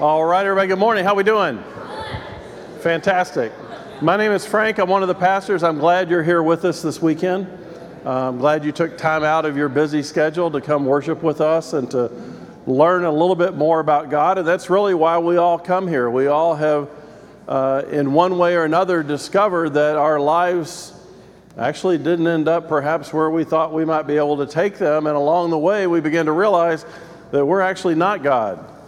All right, everybody, good morning. How we doing? Fantastic. My name is Frank. I'm one of the pastors. I'm glad you're here with us this weekend. Uh, I'm glad you took time out of your busy schedule to come worship with us and to learn a little bit more about God. And that's really why we all come here. We all have, uh, in one way or another, discovered that our lives actually didn't end up perhaps where we thought we might be able to take them. And along the way, we began to realize that we're actually not God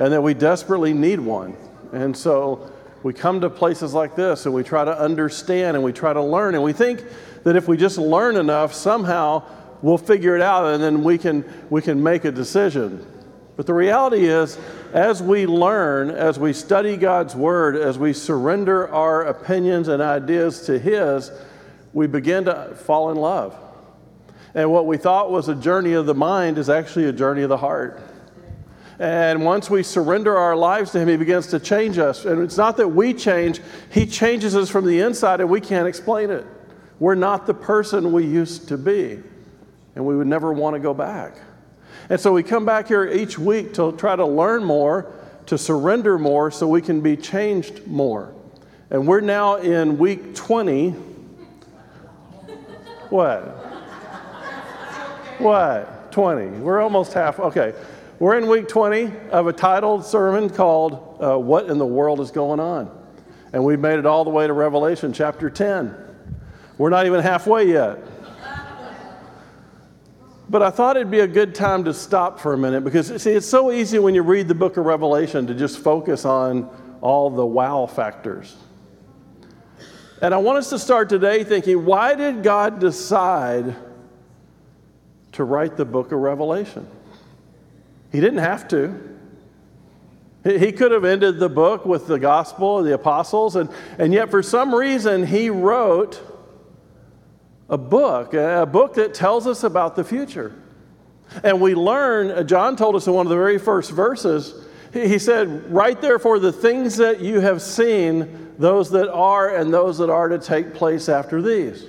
and that we desperately need one. And so we come to places like this and we try to understand and we try to learn. And we think that if we just learn enough, somehow we'll figure it out and then we can, we can make a decision. But the reality is, as we learn, as we study God's Word, as we surrender our opinions and ideas to His, we begin to fall in love. And what we thought was a journey of the mind is actually a journey of the heart. And once we surrender our lives to Him, He begins to change us. And it's not that we change, He changes us from the inside, and we can't explain it. We're not the person we used to be, and we would never want to go back. And so we come back here each week to try to learn more, to surrender more, so we can be changed more. And we're now in week 20. What? What? 20. We're almost half. Okay. We're in week 20 of a titled sermon called uh, What in the World is Going On? And we've made it all the way to Revelation chapter 10. We're not even halfway yet. But I thought it'd be a good time to stop for a minute because, see, it's so easy when you read the book of Revelation to just focus on all the wow factors. And I want us to start today thinking why did God decide to write the book of Revelation? He didn't have to. He could have ended the book with the gospel of the apostles, and, and yet for some reason he wrote a book, a book that tells us about the future. And we learn, uh, John told us in one of the very first verses, he said, Write therefore the things that you have seen, those that are and those that are to take place after these.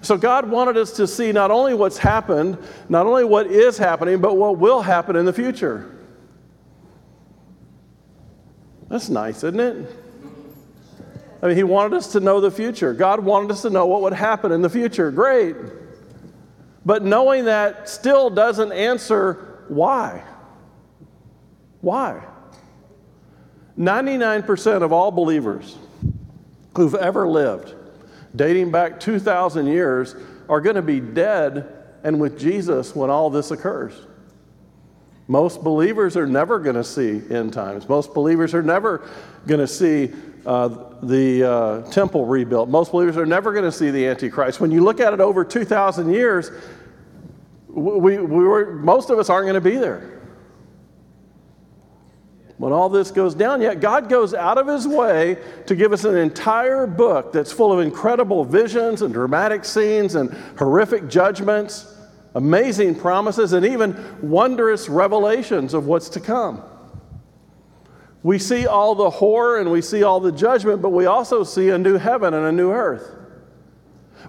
So, God wanted us to see not only what's happened, not only what is happening, but what will happen in the future. That's nice, isn't it? I mean, He wanted us to know the future. God wanted us to know what would happen in the future. Great. But knowing that still doesn't answer why. Why? 99% of all believers who've ever lived dating back 2,000 years are going to be dead and with Jesus when all this occurs. Most believers are never going to see end times. Most believers are never going to see uh, the uh, temple rebuilt. Most believers are never going to see the Antichrist. When you look at it over 2,000 years, we, we were, most of us aren't going to be there when all this goes down. Yet God goes out of his way to give us an entire book that's full of incredible visions and dramatic scenes and horrific judgments, amazing promises, and even wondrous revelations of what's to come. We see all the horror and we see all the judgment, but we also see a new heaven and a new earth.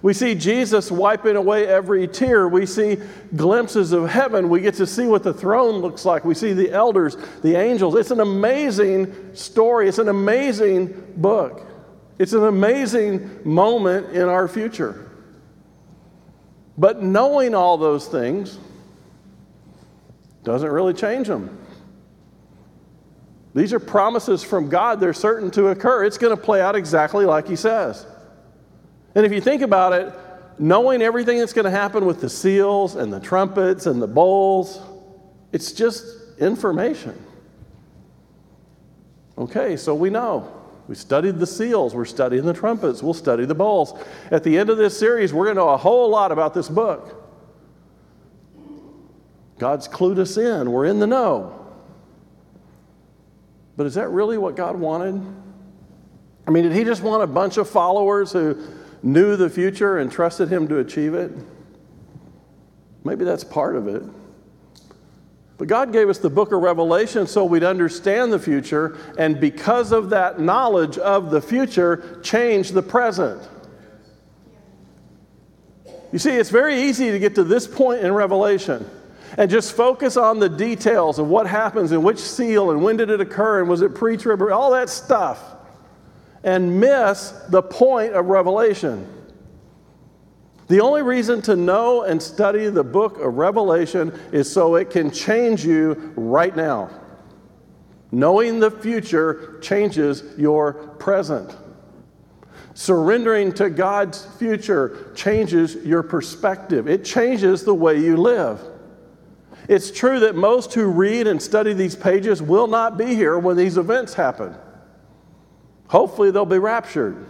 We see Jesus wiping away every tear. We see glimpses of heaven. We get to see what the throne looks like. We see the elders, the angels. It's an amazing story. It's an amazing book. It's an amazing moment in our future. But knowing all those things doesn't really change them. These are promises from God. They're certain to occur. It's going to play out exactly like He says. And if you think about it, knowing everything that's going to happen with the seals and the trumpets and the bowls, it's just information. Okay, so we know. We studied the seals, we're studying the trumpets, we'll study the bowls. At the end of this series, we're going to know a whole lot about this book. God's clued us in, we're in the know. But is that really what God wanted? I mean, did He just want a bunch of followers who knew the future and trusted Him to achieve it? Maybe that's part of it. But God gave us the book of Revelation so we'd understand the future, and because of that knowledge of the future, change the present. You see, it's very easy to get to this point in Revelation. and just focus on the details of what happens and which seal and when did it occur and was it pre trib, all that stuff, and miss the point of Revelation. The only reason to know and study the book of Revelation is so it can change you right now. Knowing the future changes your present. Surrendering to God's future changes your perspective, it changes the way you live. It's true that most who read and study these pages will not be here when these events happen. Hopefully, they'll be raptured.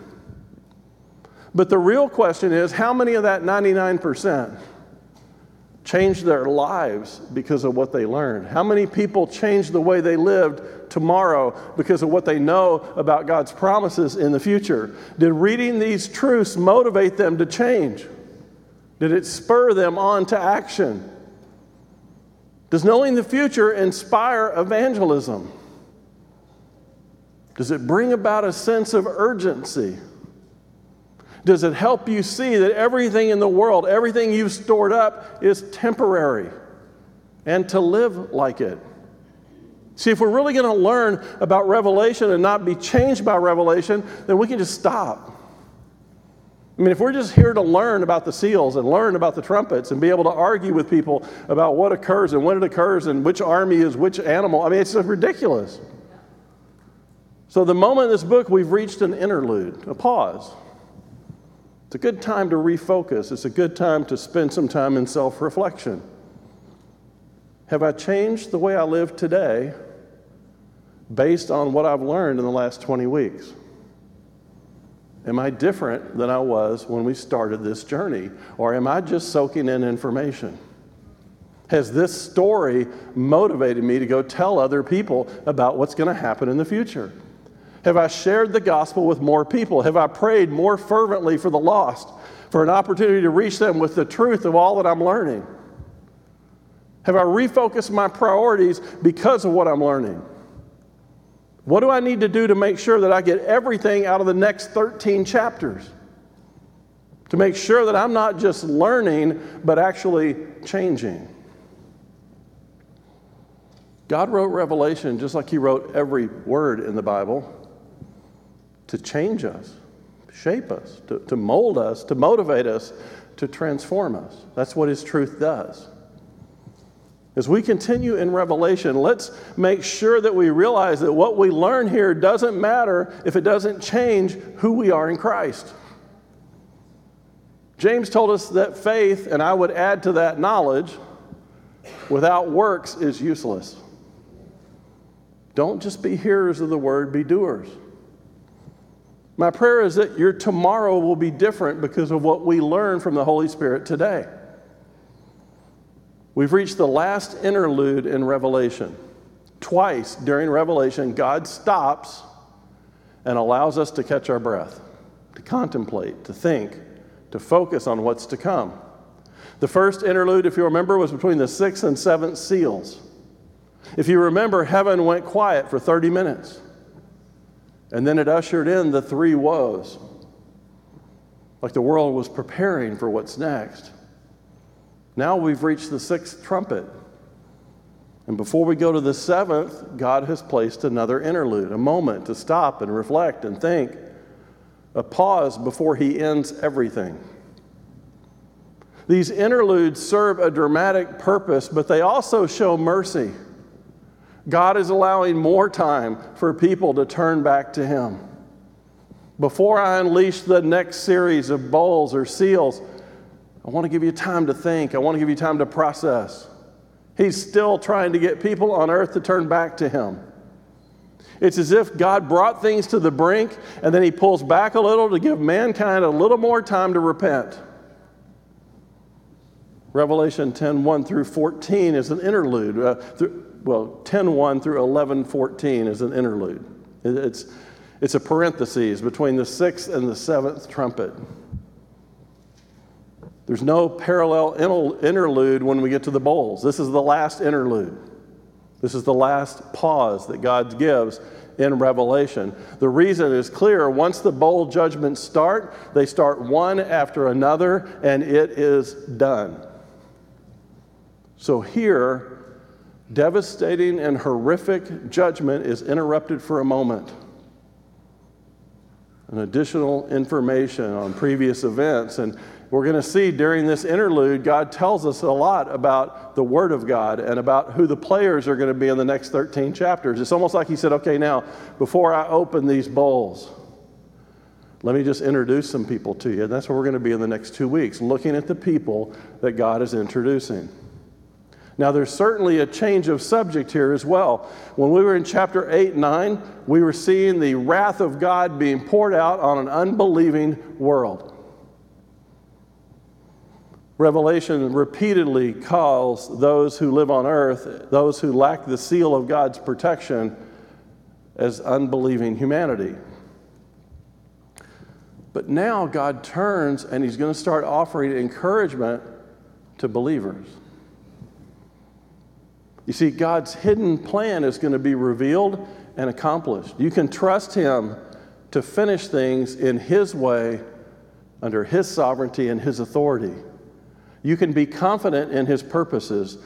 But the real question is how many of that 99% change their lives because of what they learned? How many people change the way they lived tomorrow because of what they know about God's promises in the future? Did reading these truths motivate them to change? Did it spur them on to action? Does knowing the future inspire evangelism? Does it bring about a sense of urgency? Does it help you see that everything in the world, everything you've stored up, is temporary and to live like it? See, if we're really going to learn about Revelation and not be changed by Revelation, then we can just stop. I mean, if we're just here to learn about the seals and learn about the trumpets and be able to argue with people about what occurs and when it occurs and which army is which animal, I mean, it's ridiculous. So, the moment in this book, we've reached an interlude, a pause. It's a good time to refocus, it's a good time to spend some time in self reflection. Have I changed the way I live today based on what I've learned in the last 20 weeks? Am I different than I was when we started this journey? Or am I just soaking in information? Has this story motivated me to go tell other people about what's going to happen in the future? Have I shared the gospel with more people? Have I prayed more fervently for the lost, for an opportunity to reach them with the truth of all that I'm learning? Have I refocused my priorities because of what I'm learning? What do I need to do to make sure that I get everything out of the next 13 chapters? To make sure that I'm not just learning, but actually changing. God wrote Revelation just like He wrote every word in the Bible to change us, shape us, to, to mold us, to motivate us, to transform us. That's what His truth does. As we continue in Revelation, let's make sure that we realize that what we learn here doesn't matter if it doesn't change who we are in Christ. James told us that faith, and I would add to that knowledge, without works is useless. Don't just be hearers of the word, be doers. My prayer is that your tomorrow will be different because of what we learn from the Holy Spirit today. We've reached the last interlude in Revelation. Twice during Revelation, God stops and allows us to catch our breath, to contemplate, to think, to focus on what's to come. The first interlude, if you remember, was between the sixth and seventh seals. If you remember, heaven went quiet for 30 minutes. And then it ushered in the three woes, like the world was preparing for what's next. Now we've reached the sixth trumpet. And before we go to the seventh, God has placed another interlude, a moment to stop and reflect and think, a pause before He ends everything. These interludes serve a dramatic purpose, but they also show mercy. God is allowing more time for people to turn back to Him. Before I unleash the next series of bowls or seals, I want to give you time to think. I want to give you time to process. He's still trying to get people on earth to turn back to Him. It's as if God brought things to the brink and then He pulls back a little to give mankind a little more time to repent. Revelation 10 1 through 14 is an interlude. Uh, through, well, 10 1 through 11 14 is an interlude. It's, it's a parenthesis between the sixth and the seventh trumpet. There's no parallel interlude when we get to the bowls. This is the last interlude. This is the last pause that God gives in Revelation. The reason is clear. Once the bowl judgments start, they start one after another, and it is done. So here, devastating and horrific judgment is interrupted for a moment. An additional information on previous events. And we're going to see during this interlude, God tells us a lot about the Word of God and about who the players are going to be in the next 13 chapters. It's almost like He said, okay, now, before I open these bowls, let me just introduce some people to you. And that's where we're going to be in the next two weeks, looking at the people that God is introducing. Now, there's certainly a change of subject here as well. When we were in chapter 8 and 9, we were seeing the wrath of God being poured out on an unbelieving world. Revelation repeatedly calls those who live on earth, those who lack the seal of God's protection, as unbelieving humanity. But now God turns and He's going to start offering encouragement to believers. You see, God's hidden plan is going to be revealed and accomplished. You can trust Him to finish things in His way, under His sovereignty and His authority. You can be confident in His purposes.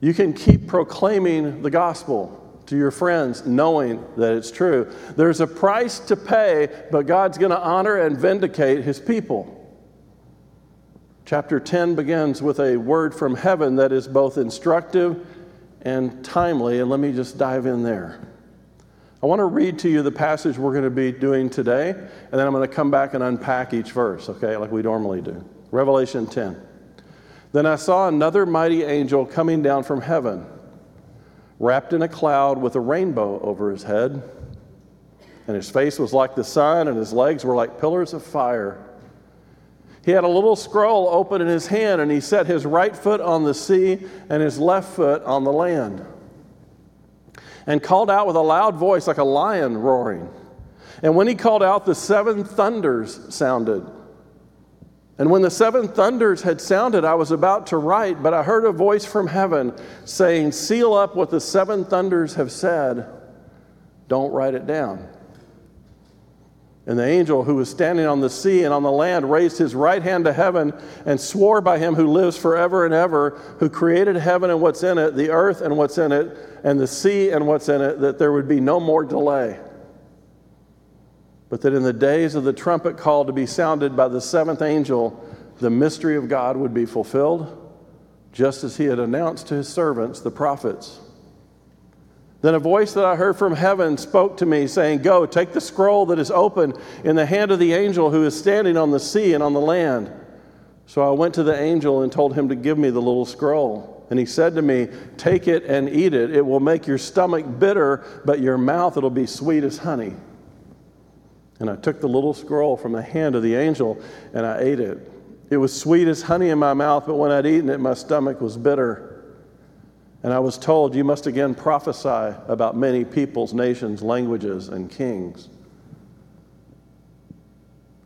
You can keep proclaiming the gospel to your friends, knowing that it's true. There's a price to pay, but God's going to honor and vindicate His people. Chapter 10 begins with a word from heaven that is both instructive and timely, and let me just dive in there. I want to read to you the passage we're going to be doing today, and then I'm going to come back and unpack each verse, okay, like we normally do. Revelation 10. Then I saw another mighty angel coming down from heaven, wrapped in a cloud with a rainbow over his head, and his face was like the sun, and his legs were like pillars of fire. He had a little scroll open in his hand, and he set his right foot on the sea and his left foot on the land. And called out with a loud voice like a lion roaring. And when he called out, the seven thunders sounded. And when the seven thunders had sounded, I was about to write, but I heard a voice from heaven saying, Seal up what the seven thunders have said. Don't write it down. And the angel who was standing on the sea and on the land raised his right hand to heaven and swore by him who lives forever and ever, who created heaven and what's in it, the earth and what's in it, and the sea and what's in it, that there would be no more delay. But that in the days of the trumpet call to be sounded by the seventh angel, the mystery of God would be fulfilled, just as he had announced to his servants, the prophets. Then a voice that I heard from heaven spoke to me, saying, Go, take the scroll that is open in the hand of the angel who is standing on the sea and on the land. So I went to the angel and told him to give me the little scroll. And he said to me, Take it and eat it. It will make your stomach bitter, but your mouth it'll be sweet as honey. And I took the little scroll from the hand of the angel and I ate it. It was sweet as honey in my mouth, but when I'd eaten it, my stomach was bitter. And I was told, You must again prophesy about many peoples, nations, languages, and kings.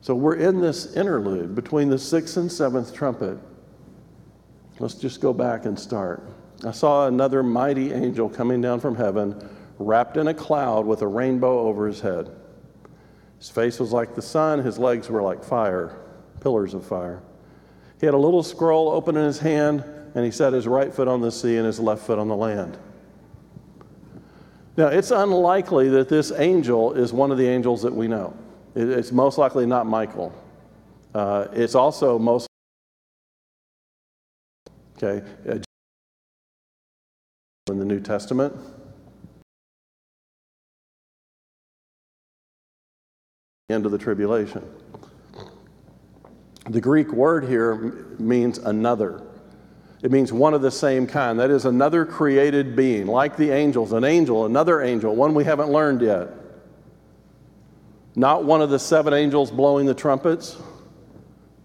So we're in this interlude between the sixth and seventh trumpet. Let's just go back and start. I saw another mighty angel coming down from heaven, wrapped in a cloud with a rainbow over his head. His face was like the sun, his legs were like fire, pillars of fire. He had a little scroll open in his hand and he set his right foot on the sea and his left foot on the land. Now, it's unlikely that this angel is one of the angels that we know. It's most likely not Michael. Uh, it's also most okay uh, in the New Testament. End of the tribulation. The Greek word here means another. It means one of the same kind. That is another created being, like the angels, an angel, another angel, one we haven't learned yet. Not one of the seven angels blowing the trumpets,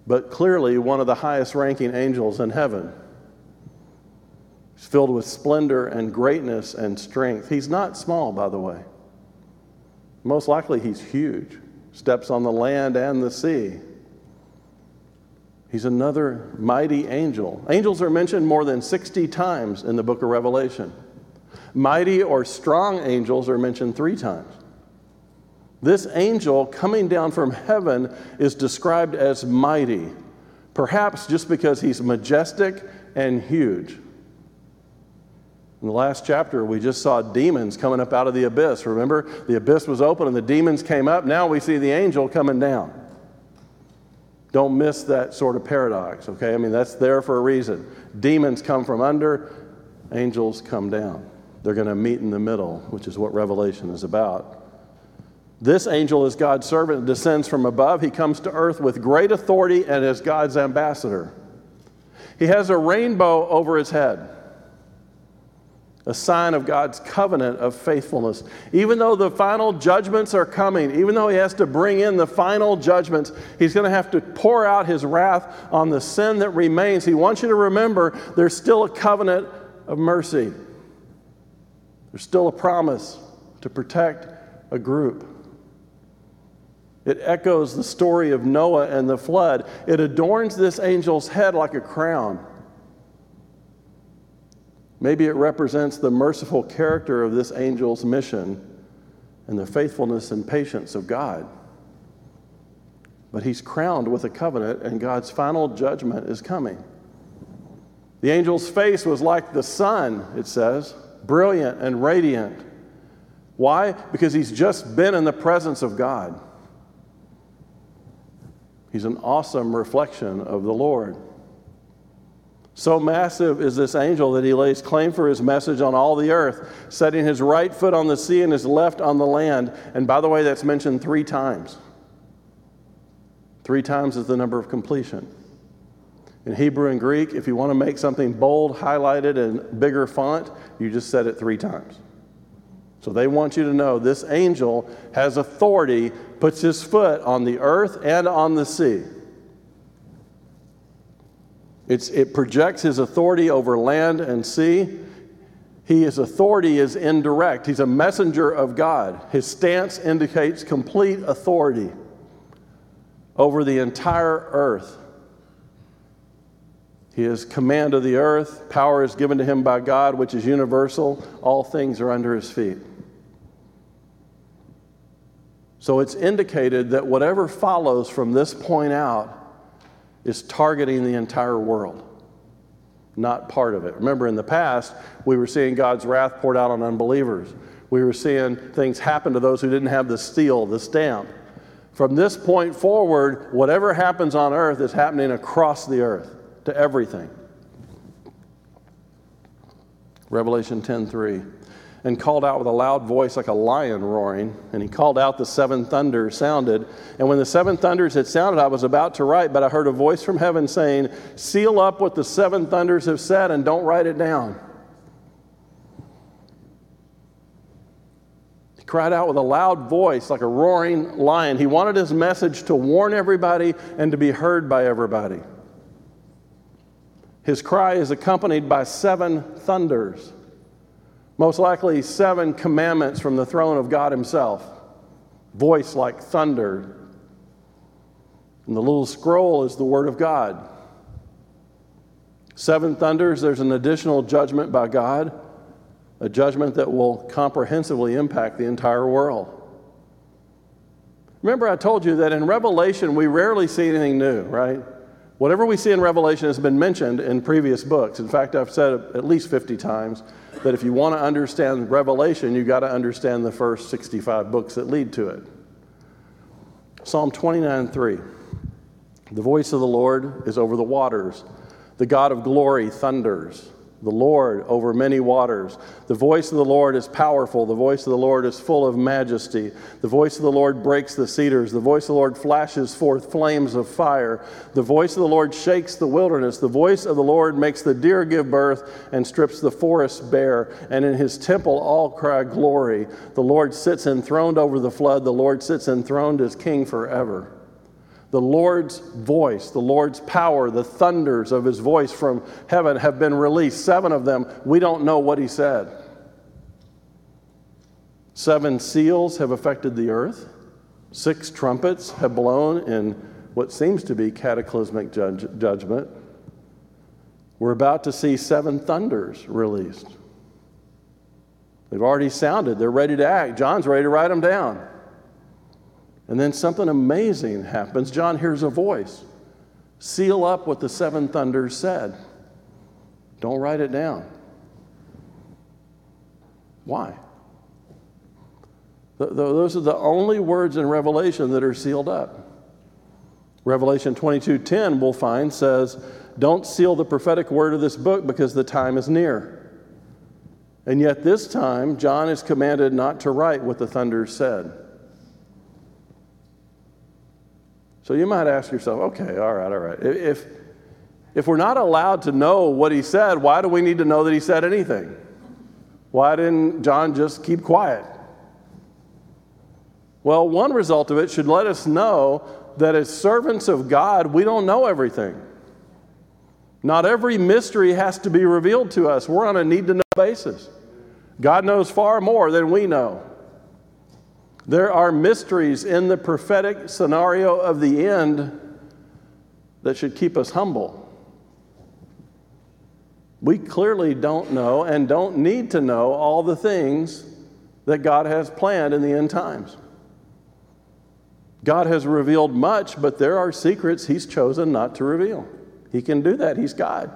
but clearly one of the highest ranking angels in heaven. He's filled with splendor and greatness and strength. He's not small, by the way. Most likely, he's huge, steps on the land and the sea. He's another mighty angel. Angels are mentioned more than 60 times in the book of Revelation. Mighty or strong angels are mentioned three times. This angel coming down from heaven is described as mighty, perhaps just because he's majestic and huge. In the last chapter, we just saw demons coming up out of the abyss. Remember? The abyss was open and the demons came up. Now we see the angel coming down. Don't miss that sort of paradox, okay? I mean, that's there for a reason. Demons come from under, angels come down. They're going to meet in the middle, which is what Revelation is about. This angel is God's servant, descends from above. He comes to earth with great authority and is God's ambassador. He has a rainbow over his head a sign of God's covenant of faithfulness. Even though the final judgments are coming, even though he has to bring in the final judgments, he's going to have to pour out his wrath on the sin that remains. He wants you to remember there's still a covenant of mercy, there's still a promise to protect a group. It echoes the story of Noah and the flood. It adorns this angel's head like a crown. Maybe it represents the merciful character of this angel's mission and the faithfulness and patience of God. But he's crowned with a covenant, and God's final judgment is coming. The angel's face was like the sun, it says, brilliant and radiant. Why? Because he's just been in the presence of God. He's an awesome reflection of the Lord. So massive is this angel that he lays claim for his message on all the earth, setting his right foot on the sea and his left on the land. And by the way, that's mentioned three times. Three times is the number of completion. In Hebrew and Greek, if you want to make something bold, highlighted, and bigger font, you just said it three times. So they want you to know this angel has authority, puts his foot on the earth and on the sea. It's, it projects his authority over land and sea. He, his authority is indirect. He's a messenger of God. His stance indicates complete authority over the entire earth. He has command of the earth. Power is given to him by God, which is universal. All things are under his feet. So it's indicated that whatever follows from this point out is targeting the entire world, not part of it. Remember, in the past, we were seeing God's wrath poured out on unbelievers. We were seeing things happen to those who didn't have the seal, the stamp. From this point forward, whatever happens on earth is happening across the earth to everything. Revelation 10:3 and called out with a loud voice like a lion roaring. And he called out, the seven thunders sounded. And when the seven thunders had sounded, I was about to write, but I heard a voice from heaven saying, Seal up what the seven thunders have said and don't write it down. He cried out with a loud voice like a roaring lion. He wanted his message to warn everybody and to be heard by everybody. His cry is accompanied by seven thunders. Most likely, seven commandments from the throne of God Himself, voice like thunder. And the little scroll is the Word of God. Seven thunders, there's an additional judgment by God, a judgment that will comprehensively impact the entire world. Remember, I told you that in Revelation, we rarely see anything new, right? Whatever we see in Revelation has been mentioned in previous books. In fact, I've said it at least 50 times that if you want to understand Revelation, you've got to understand the first 65 books that lead to it. Psalm 29 3. The voice of the Lord is over the waters, the God of glory thunders the Lord over many waters. The voice of the Lord is powerful. The voice of the Lord is full of majesty. The voice of the Lord breaks the cedars. The voice of the Lord flashes forth flames of fire. The voice of the Lord shakes the wilderness. The voice of the Lord makes the deer give birth and strips the forest bare. And in his temple all cry glory. The Lord sits enthroned over the flood. The Lord sits enthroned as king forever the Lord's voice, the Lord's power, the thunders of his voice from heaven have been released. Seven of them, we don't know what he said. Seven seals have affected the earth. Six trumpets have blown in what seems to be cataclysmic judge, judgment. We're about to see seven thunders released. They've already sounded, they're ready to act. John's ready to write them down. And then something amazing happens. John hears a voice Seal up what the seven thunders said. Don't write it down. Why? Those are the only words in Revelation that are sealed up. Revelation 22:10 we'll find says, "Don't seal the prophetic word of this book because the time is near." And yet this time John is commanded not to write what the thunders said. So you might ask yourself, okay, all right, all right. If, if we're not allowed to know what he said, why do we need to know that he said anything? Why didn't John just keep quiet? Well, one result of it should let us know that as servants of God, we don't know everything. Not every mystery has to be revealed to us. We're on a need to know basis. God knows far more than we know. There are mysteries in the prophetic scenario of the end that should keep us humble. We clearly don't know and don't need to know all the things that God has planned in the end times. God has revealed much, but there are secrets He's chosen not to reveal. He can do that. He's God.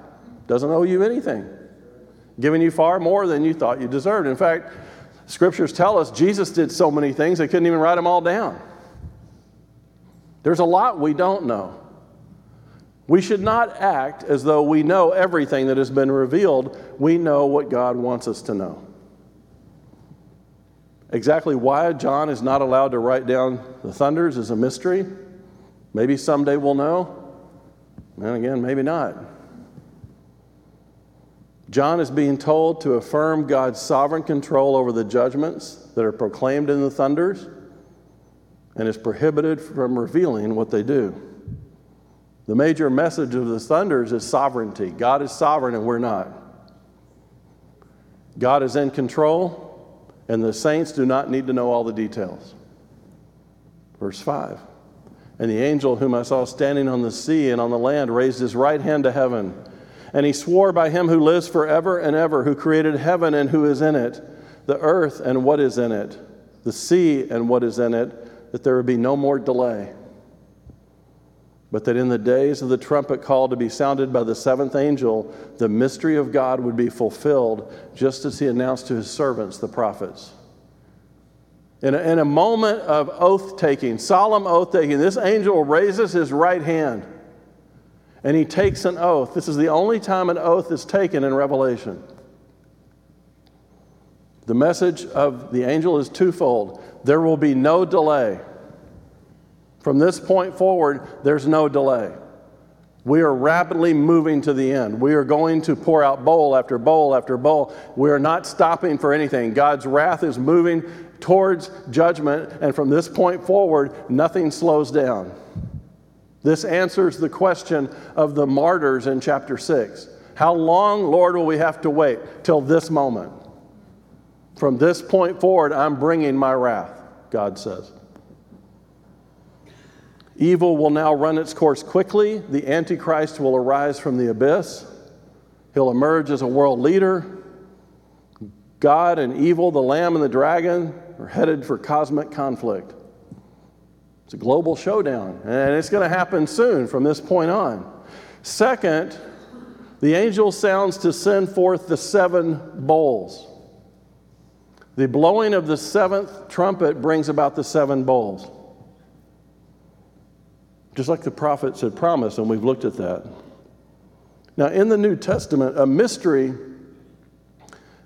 Doesn't owe you anything. Giving you far more than you thought you deserved. In fact, Scriptures tell us Jesus did so many things, they couldn't even write them all down. There's a lot we don't know. We should not act as though we know everything that has been revealed. We know what God wants us to know. Exactly why John is not allowed to write down the thunders is a mystery. Maybe someday we'll know. And again, maybe not. John is being told to affirm God's sovereign control over the judgments that are proclaimed in the thunders and is prohibited from revealing what they do. The major message of the thunders is sovereignty. God is sovereign and we're not. God is in control, and the saints do not need to know all the details. Verse 5 And the angel whom I saw standing on the sea and on the land raised his right hand to heaven and he swore by him who lives forever and ever, who created heaven and who is in it, the earth and what is in it, the sea and what is in it, that there would be no more delay. But that in the days of the trumpet call to be sounded by the seventh angel, the mystery of God would be fulfilled, just as he announced to his servants, the prophets. In a, in a moment of oath taking, solemn oath taking, this angel raises his right hand and he takes an oath. This is the only time an oath is taken in Revelation. The message of the angel is twofold there will be no delay. From this point forward, there's no delay. We are rapidly moving to the end. We are going to pour out bowl after bowl after bowl. We are not stopping for anything. God's wrath is moving towards judgment, and from this point forward, nothing slows down. This answers the question of the martyrs in chapter 6. How long, Lord, will we have to wait? Till this moment. From this point forward, I'm bringing my wrath, God says. Evil will now run its course quickly. The Antichrist will arise from the abyss. He'll emerge as a world leader. God and evil, the lamb and the dragon, are headed for cosmic conflict. It's a global showdown, and it's going to happen soon from this point on. Second, the angel sounds to send forth the seven bowls. The blowing of the seventh trumpet brings about the seven bowls. Just like the prophets had promised, and we've looked at that. Now, in the New Testament, a mystery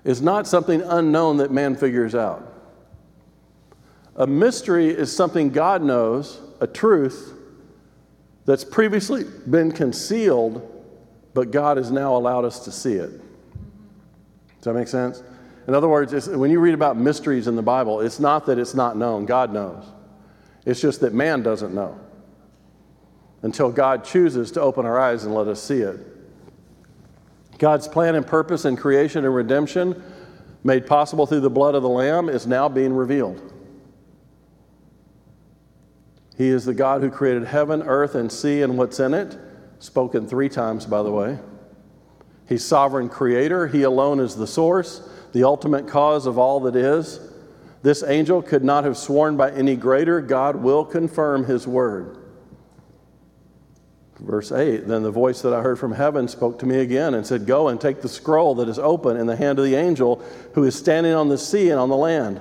is not something unknown that man figures out. A mystery is something God knows, a truth that's previously been concealed, but God has now allowed us to see it. Does that make sense? In other words, when you read about mysteries in the Bible, it's not that it's not known, God knows. It's just that man doesn't know until God chooses to open our eyes and let us see it. God's plan and purpose in creation and redemption, made possible through the blood of the Lamb, is now being revealed. He is the God who created heaven, earth, and sea and what's in it. Spoken three times, by the way. He's sovereign creator. He alone is the source, the ultimate cause of all that is. This angel could not have sworn by any greater. God will confirm his word. Verse 8 Then the voice that I heard from heaven spoke to me again and said, Go and take the scroll that is open in the hand of the angel who is standing on the sea and on the land.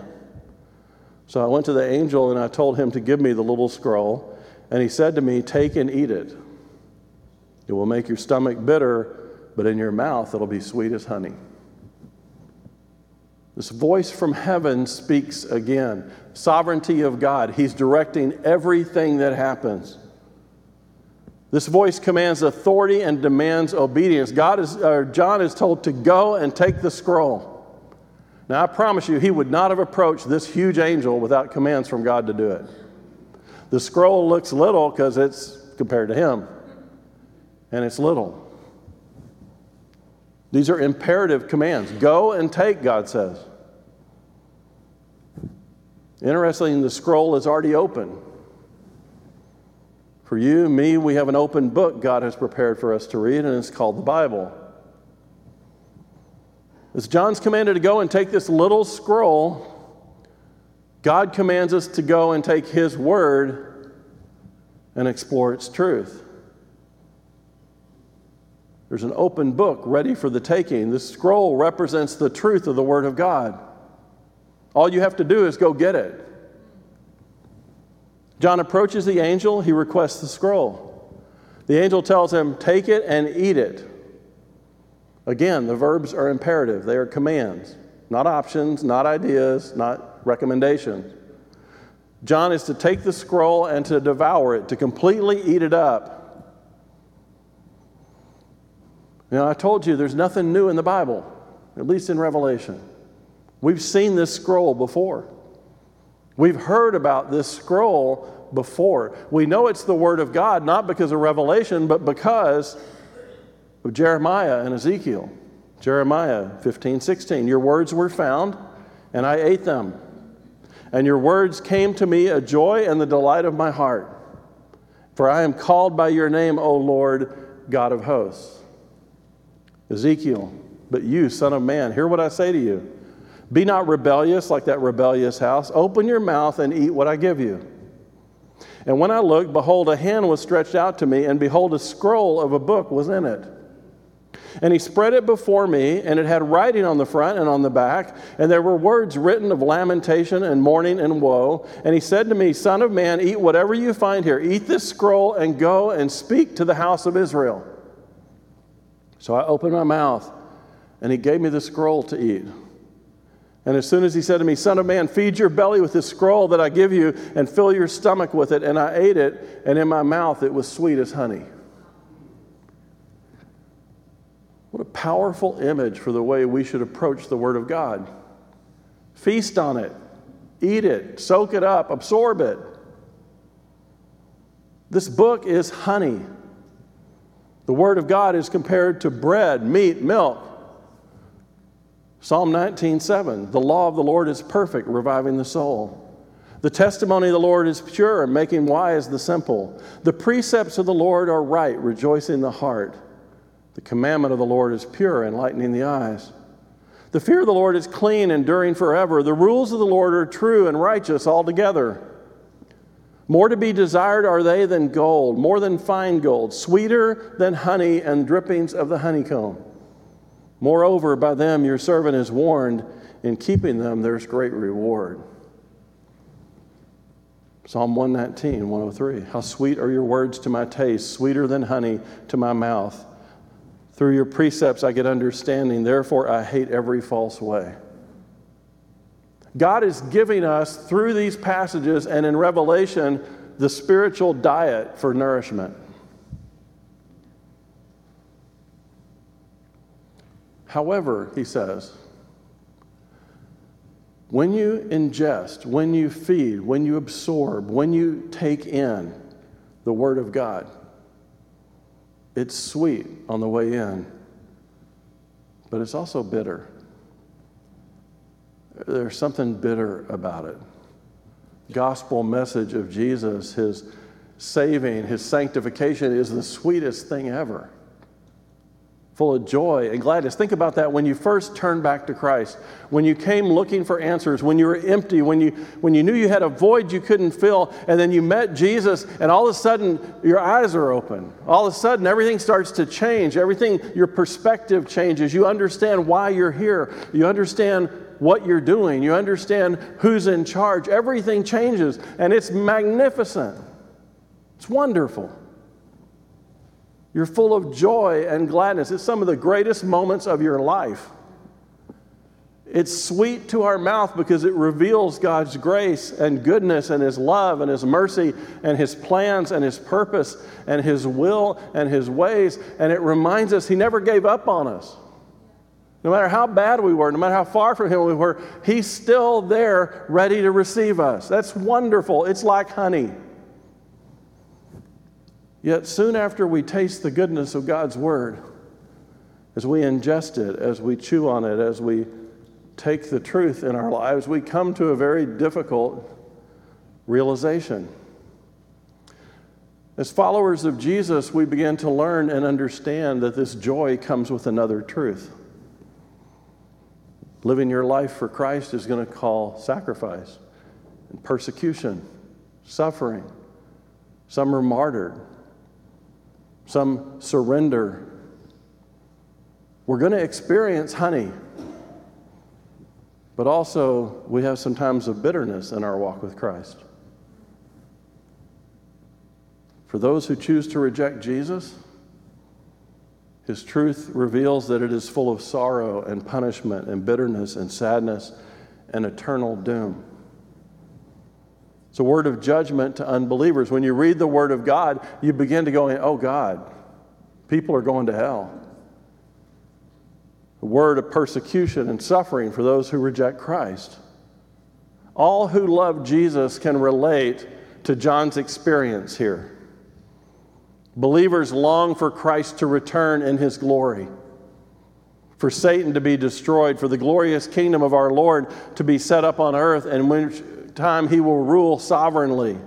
So I went to the angel and I told him to give me the little scroll. And he said to me, Take and eat it. It will make your stomach bitter, but in your mouth it'll be sweet as honey. This voice from heaven speaks again. Sovereignty of God. He's directing everything that happens. This voice commands authority and demands obedience. God is, or John is told to go and take the scroll. Now, I promise you, he would not have approached this huge angel without commands from God to do it. The scroll looks little because it's compared to him, and it's little. These are imperative commands. Go and take, God says. Interestingly, the scroll is already open. For you, me, we have an open book God has prepared for us to read, and it's called the Bible. As John's commanded to go and take this little scroll, God commands us to go and take His Word and explore its truth. There's an open book ready for the taking. This scroll represents the truth of the Word of God. All you have to do is go get it. John approaches the angel, he requests the scroll. The angel tells him, Take it and eat it. Again, the verbs are imperative, they are commands, not options, not ideas, not recommendations. John is to take the scroll and to devour it, to completely eat it up. Now, I told you there's nothing new in the Bible, at least in Revelation. We've seen this scroll before. We've heard about this scroll before. We know it's the Word of God, not because of revelation, but because of Jeremiah and Ezekiel. Jeremiah 15, 16. Your words were found, and I ate them. And your words came to me a joy and the delight of my heart. For I am called by your name, O Lord, God of hosts. Ezekiel, but you, son of man, hear what I say to you. Be not rebellious like that rebellious house. Open your mouth and eat what I give you. And when I looked, behold, a hand was stretched out to me, and behold, a scroll of a book was in it. And he spread it before me, and it had writing on the front and on the back, and there were words written of lamentation and mourning and woe. And he said to me, Son of man, eat whatever you find here. Eat this scroll and go and speak to the house of Israel. So I opened my mouth, and he gave me the scroll to eat. And as soon as he said to me, Son of man, feed your belly with this scroll that I give you, and fill your stomach with it. And I ate it, and in my mouth it was sweet as honey. What a powerful image for the way we should approach the Word of God. Feast on it, eat it, soak it up, absorb it. This book is honey. The Word of God is compared to bread, meat, milk. Psalm 19:7 The law of the Lord is perfect, reviving the soul. The testimony of the Lord is pure, making wise the simple. The precepts of the Lord are right, rejoicing the heart. The commandment of the Lord is pure, enlightening the eyes. The fear of the Lord is clean, enduring forever. The rules of the Lord are true and righteous altogether. More to be desired are they than gold, more than fine gold, sweeter than honey and drippings of the honeycomb. Moreover, by them your servant is warned, in keeping them there's great reward. Psalm 119, 103. How sweet are your words to my taste, sweeter than honey to my mouth. Through your precepts I get understanding, therefore I hate every false way. God is giving us, through these passages and in Revelation, the spiritual diet for nourishment. However, he says, when you ingest, when you feed, when you absorb, when you take in the Word of God, it's sweet on the way in, but it's also bitter. There's something bitter about it. Gospel message of Jesus, his saving, his sanctification is the sweetest thing ever. Full of joy and gladness. Think about that when you first turned back to Christ, when you came looking for answers, when you were empty, when you, when you knew you had a void you couldn't fill, and then you met Jesus, and all of a sudden your eyes are open. All of a sudden everything starts to change. Everything, your perspective changes. You understand why you're here. You understand what you're doing. You understand who's in charge. Everything changes, and it's magnificent. It's wonderful. You're full of joy and gladness. It's some of the greatest moments of your life. It's sweet to our mouth because it reveals God's grace and goodness and His love and His mercy and His plans and His purpose and His will and His ways. And it reminds us He never gave up on us. No matter how bad we were, no matter how far from Him we were, He's still there ready to receive us. That's wonderful. It's like honey. Yet soon after we taste the goodness of God's Word, as we ingest it, as we chew on it, as we take the truth in our lives, we come to a very difficult realization. As followers of Jesus, we begin to learn and understand that this joy comes with another truth. Living your life for Christ is going to call sacrifice and persecution, suffering. Some are martyred, some surrender. We're going to experience honey, but also we have some times of bitterness in our walk with Christ. For those who choose to reject Jesus, his truth reveals that it is full of sorrow and punishment and bitterness and sadness and eternal doom. It's a word of judgment to unbelievers. When you read the Word of God, you begin to go, oh God, people are going to hell. A word of persecution and suffering for those who reject Christ. All who love Jesus can relate to John's experience here. Believers long for Christ to return in his glory, for Satan to be destroyed, for the glorious kingdom of our Lord to be set up on earth, and when time he will rule sovereignly.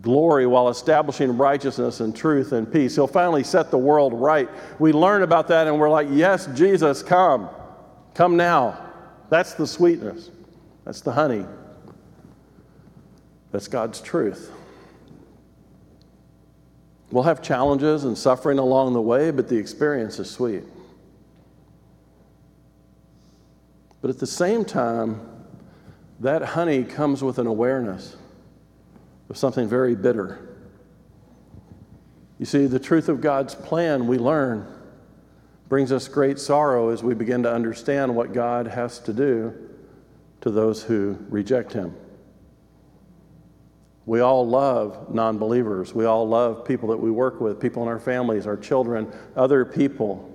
Glory while establishing righteousness and truth and peace. He'll finally set the world right. We learn about that and we're like, yes, Jesus, come. Come now. That's the sweetness. That's the honey. That's God's truth. We'll have challenges and suffering along the way, but the experience is sweet. But at the same time, that honey comes with an awareness of something very bitter. You see, the truth of God's plan, we learn, brings us great sorrow as we begin to understand what God has to do to those who reject Him. We all love non believers. We all love people that we work with, people in our families, our children, other people.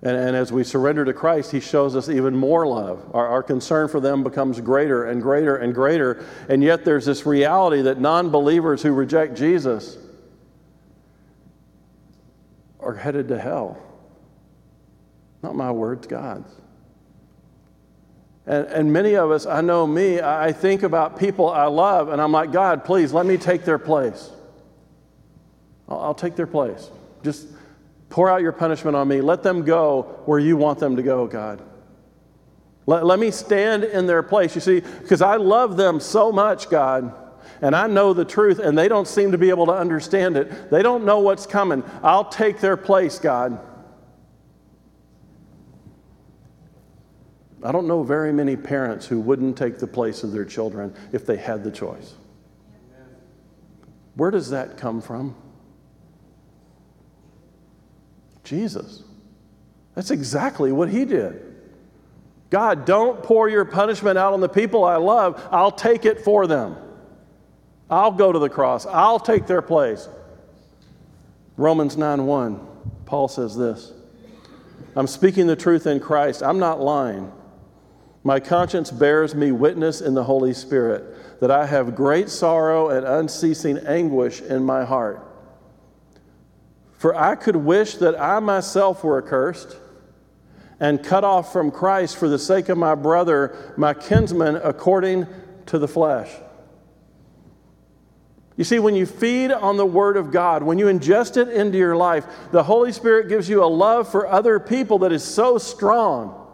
And, and, as we surrender to Christ, He shows us even more love. Our, our, concern for them becomes greater and greater and greater. And yet, there's this reality that non believers who reject Jesus are headed to hell. Not my words, God's. And, and many of us, I know me, I think about people I love, and I'm like, God, please let me take their place. I'll, I'll take their place. Just Pour out your punishment on me. Let them go where you want them to go, God. Let, let me stand in their place. You see, because I love them so much, God, and I know the truth, and they don't seem to be able to understand it. They don't know what's coming. I'll take their place, God. I don't know very many parents who wouldn't take the place of their children if they had the choice. Where does that come from? Jesus. That's exactly what he did. God, don't pour your punishment out on the people I love. I'll take it for them. I'll go to the cross. I'll take their place. Romans 9 1, Paul says this I'm speaking the truth in Christ. I'm not lying. My conscience bears me witness in the Holy Spirit that I have great sorrow and unceasing anguish in my heart. For I could wish that I myself were accursed and cut off from Christ for the sake of my brother, my kinsman, according to the flesh. You see, when you feed on the Word of God, when you ingest it into your life, the Holy Spirit gives you a love for other people that is so strong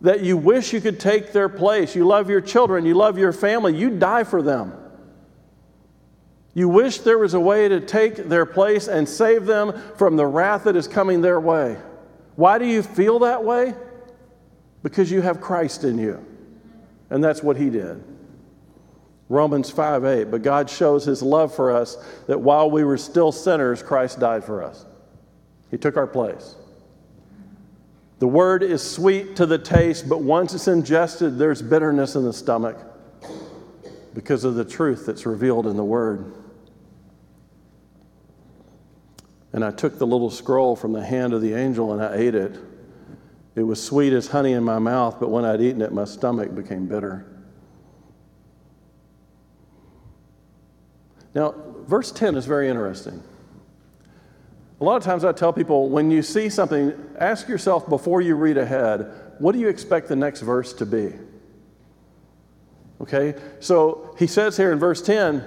that you wish you could take their place. You love your children, you love your family, you die for them. You wish there was a way to take their place and save them from the wrath that is coming their way. Why do you feel that way? Because you have Christ in you. And that's what he did. Romans 5 8. But God shows his love for us that while we were still sinners, Christ died for us. He took our place. The word is sweet to the taste, but once it's ingested, there's bitterness in the stomach because of the truth that's revealed in the word. And I took the little scroll from the hand of the angel and I ate it. It was sweet as honey in my mouth, but when I'd eaten it, my stomach became bitter. Now, verse 10 is very interesting. A lot of times I tell people when you see something, ask yourself before you read ahead, what do you expect the next verse to be? Okay, so he says here in verse 10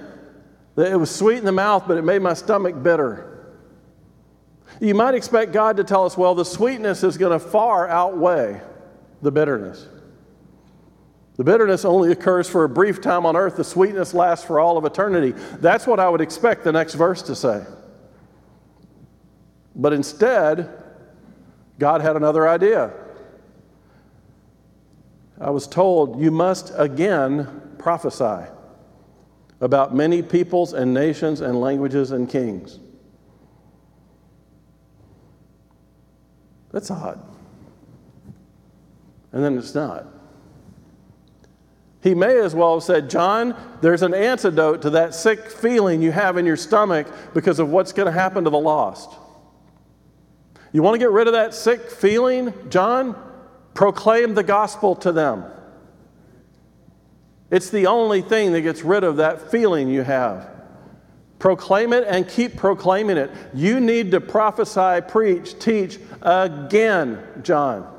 that it was sweet in the mouth, but it made my stomach bitter. You might expect God to tell us, well, the sweetness is going to far outweigh the bitterness. The bitterness only occurs for a brief time on earth, the sweetness lasts for all of eternity. That's what I would expect the next verse to say. But instead, God had another idea. I was told, you must again prophesy about many peoples and nations and languages and kings. That's odd. And then it's not. He may as well have said, John, there's an antidote to that sick feeling you have in your stomach because of what's going to happen to the lost. You want to get rid of that sick feeling, John? Proclaim the gospel to them. It's the only thing that gets rid of that feeling you have. Proclaim it and keep proclaiming it. You need to prophesy, preach, teach again, John.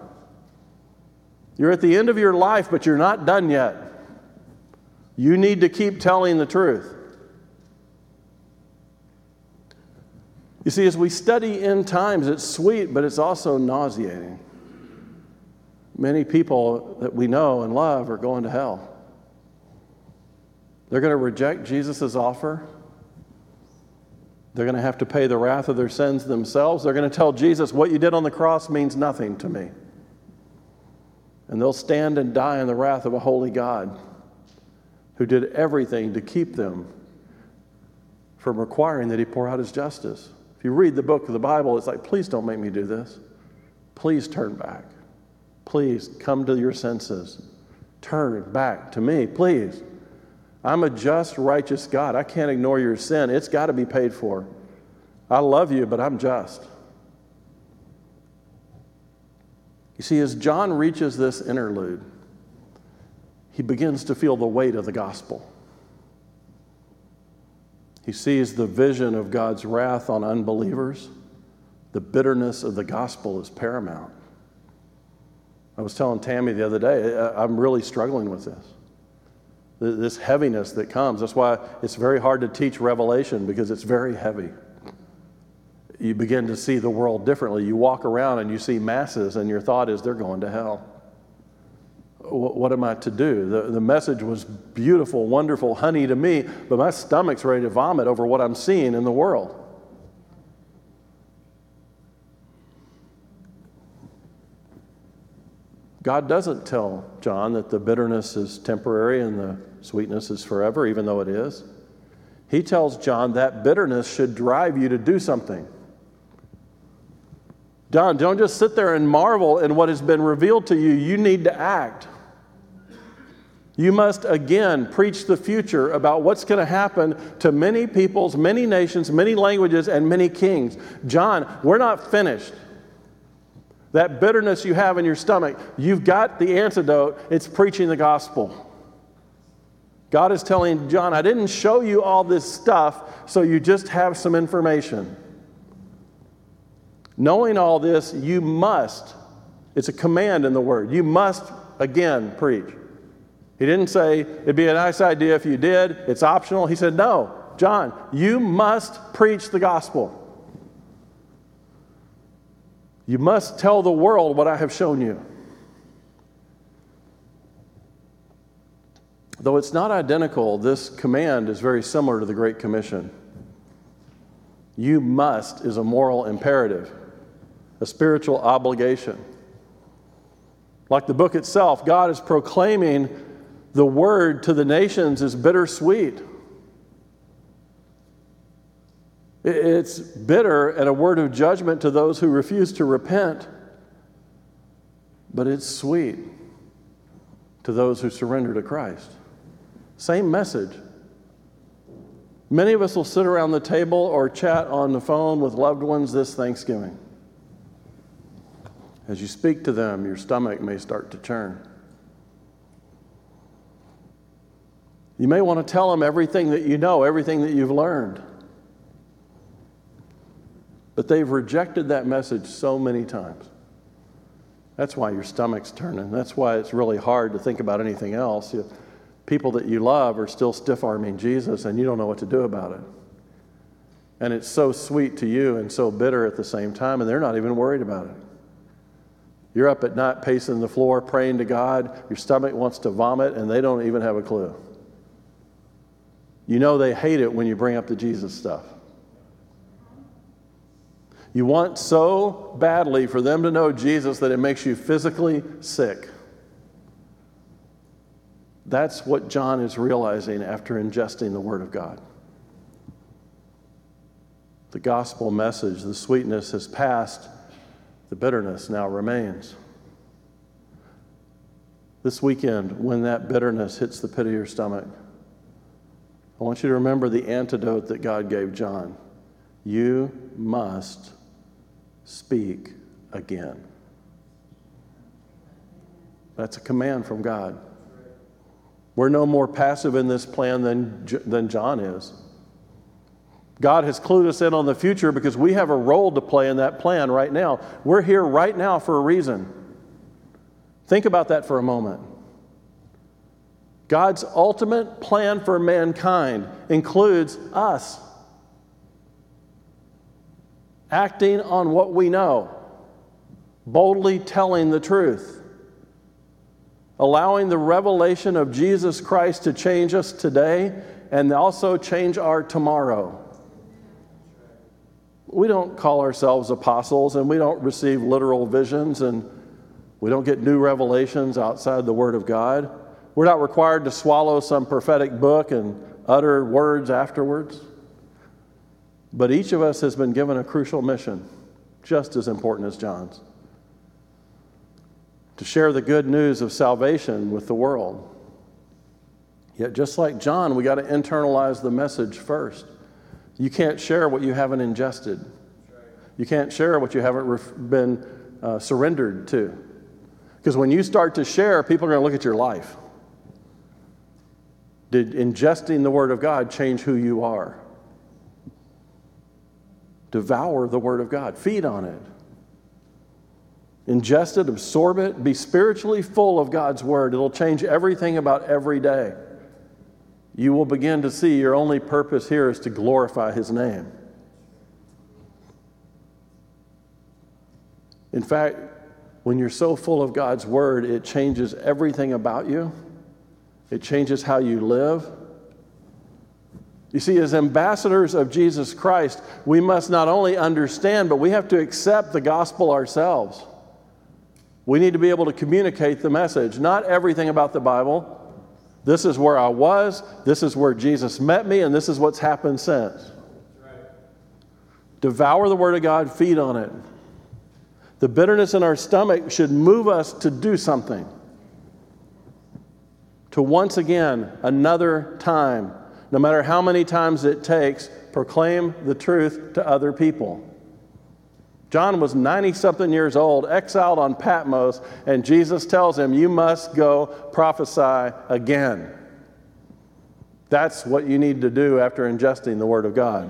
You're at the end of your life, but you're not done yet. You need to keep telling the truth. You see, as we study end times, it's sweet, but it's also nauseating. Many people that we know and love are going to hell. They're going to reject Jesus' offer. They're going to have to pay the wrath of their sins themselves. They're going to tell Jesus, What you did on the cross means nothing to me. And they'll stand and die in the wrath of a holy God who did everything to keep them from requiring that He pour out His justice. If you read the book of the Bible, it's like, Please don't make me do this. Please turn back. Please come to your senses. Turn back to me, please. I'm a just, righteous God. I can't ignore your sin. It's got to be paid for. I love you, but I'm just. You see, as John reaches this interlude, he begins to feel the weight of the gospel. He sees the vision of God's wrath on unbelievers. The bitterness of the gospel is paramount. I was telling Tammy the other day, I'm really struggling with this this heaviness that comes. That's why it's very hard to teach Revelation because it's very heavy. You begin to see the world differently. You walk around and you see masses, and your thought is they're going to hell. What am I to do? The, the message was beautiful, wonderful, honey to me, but my stomach's ready to vomit over what I'm seeing in the world. God doesn't tell John that the bitterness is temporary and the sweetness is forever, even though it is. He tells John that bitterness should drive you to do something. John, don't just sit there and marvel in what has been revealed to you. You need to act. You must again preach the future about what's going to happen to many peoples, many nations, many languages, and many kings. John, we're not finished. That bitterness you have in your stomach, you've got the antidote. It's preaching the gospel. God is telling John, I didn't show you all this stuff so you just have some information. Knowing all this, you must, it's a command in the word, you must again preach. He didn't say, it'd be a nice idea if you did, it's optional. He said, no, John, you must preach the gospel. You must tell the world what I have shown you. Though it's not identical, this command is very similar to the Great Commission. You must is a moral imperative, a spiritual obligation. Like the book itself, God is proclaiming the word to the nations is bittersweet. It's bitter and a word of judgment to those who refuse to repent, but it's sweet to those who surrender to Christ. Same message. Many of us will sit around the table or chat on the phone with loved ones this Thanksgiving. As you speak to them, your stomach may start to churn. You may want to tell them everything that you know, everything that you've learned. But they've rejected that message so many times. That's why your stomach's turning. That's why it's really hard to think about anything else. You, people that you love are still stiff arming Jesus and you don't know what to do about it. And it's so sweet to you and so bitter at the same time, and they're not even worried about it. You're up at night pacing the floor, praying to God. Your stomach wants to vomit, and they don't even have a clue. You know they hate it when you bring up the Jesus stuff. You want so badly for them to know Jesus that it makes you physically sick. That's what John is realizing after ingesting the Word of God. The gospel message, the sweetness has passed, the bitterness now remains. This weekend, when that bitterness hits the pit of your stomach, I want you to remember the antidote that God gave John. You must speak again. That's a command from God. We're no more passive in this plan than, than John is. God has clued us in on the future because we have a role to play in that plan right now. We're here right now for a reason. Think about that for a moment. God's ultimate plan for mankind includes us acting on what we know, boldly telling the truth, allowing the revelation of Jesus Christ to change us today and also change our tomorrow. We don't call ourselves apostles and we don't receive literal visions and we don't get new revelations outside the Word of God. We're not required to swallow some prophetic book and utter words afterwards. But each of us has been given a crucial mission, just as important as John's to share the good news of salvation with the world. Yet, just like John, we got to internalize the message first. You can't share what you haven't ingested, you can't share what you haven't been uh, surrendered to. Because when you start to share, people are going to look at your life. Did ingesting the Word of God change who you are? Devour the Word of God, feed on it. Ingest it, absorb it, be spiritually full of God's Word. It'll change everything about every day. You will begin to see your only purpose here is to glorify His name. In fact, when you're so full of God's Word, it changes everything about you it changes how you live. You see, as ambassadors of Jesus Christ, we must not only understand, but we have to accept the gospel ourselves. We need to be able to communicate the message, not everything about the Bible. This is where I was, this is where Jesus met me, and this is what's happened since. Devour the Word of God, feed on it. The bitterness in our stomach should move us to do something to once again, another time, no matter how many times it takes, proclaim the truth to other people. John was 90 something years old, exiled on Patmos, and Jesus tells him, You must go prophesy again. That's what you need to do after ingesting the Word of God.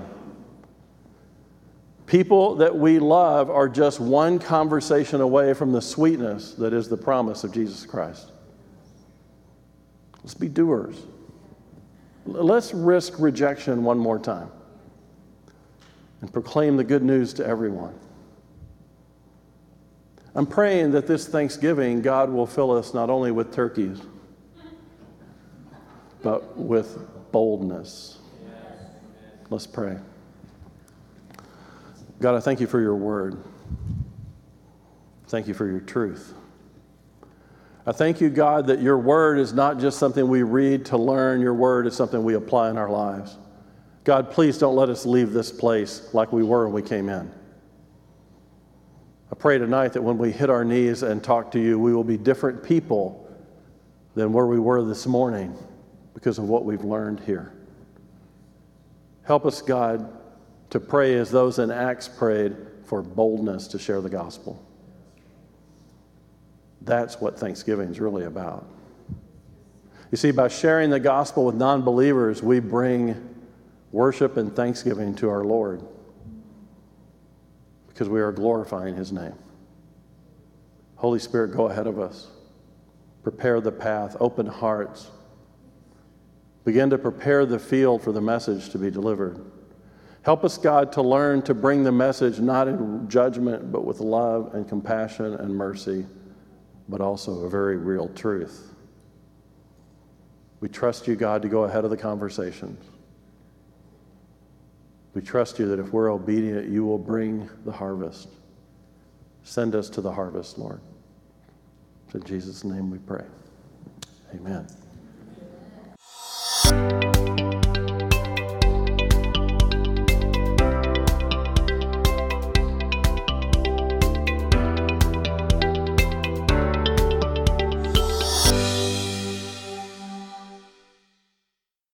People that we love are just one conversation away from the sweetness that is the promise of Jesus Christ. Let's be doers. Let's risk rejection one more time and proclaim the good news to everyone. I'm praying that this Thanksgiving, God will fill us not only with turkeys, but with boldness. Let's pray. God, I thank you for your word. Thank you for your truth. I thank you, God, that your word is not just something we read to learn, your word is something we apply in our lives. God, please don't let us leave this place like we were when we came in. I pray tonight that when we hit our knees and talk to you, we will be different people than where we were this morning because of what we've learned here. Help us, God, to pray as those in Acts prayed for boldness to share the gospel. That's what Thanksgiving is really about. You see, by sharing the gospel with non believers, we bring worship and thanksgiving to our Lord because we are glorifying his name. Holy Spirit, go ahead of us. Prepare the path, open hearts. Begin to prepare the field for the message to be delivered. Help us, God, to learn to bring the message not in judgment, but with love and compassion and mercy, but also a very real truth. We trust you, God, to go ahead of the conversations. We trust you that if we're obedient, you will bring the harvest. Send us to the harvest, Lord. In Jesus' name we pray. Amen.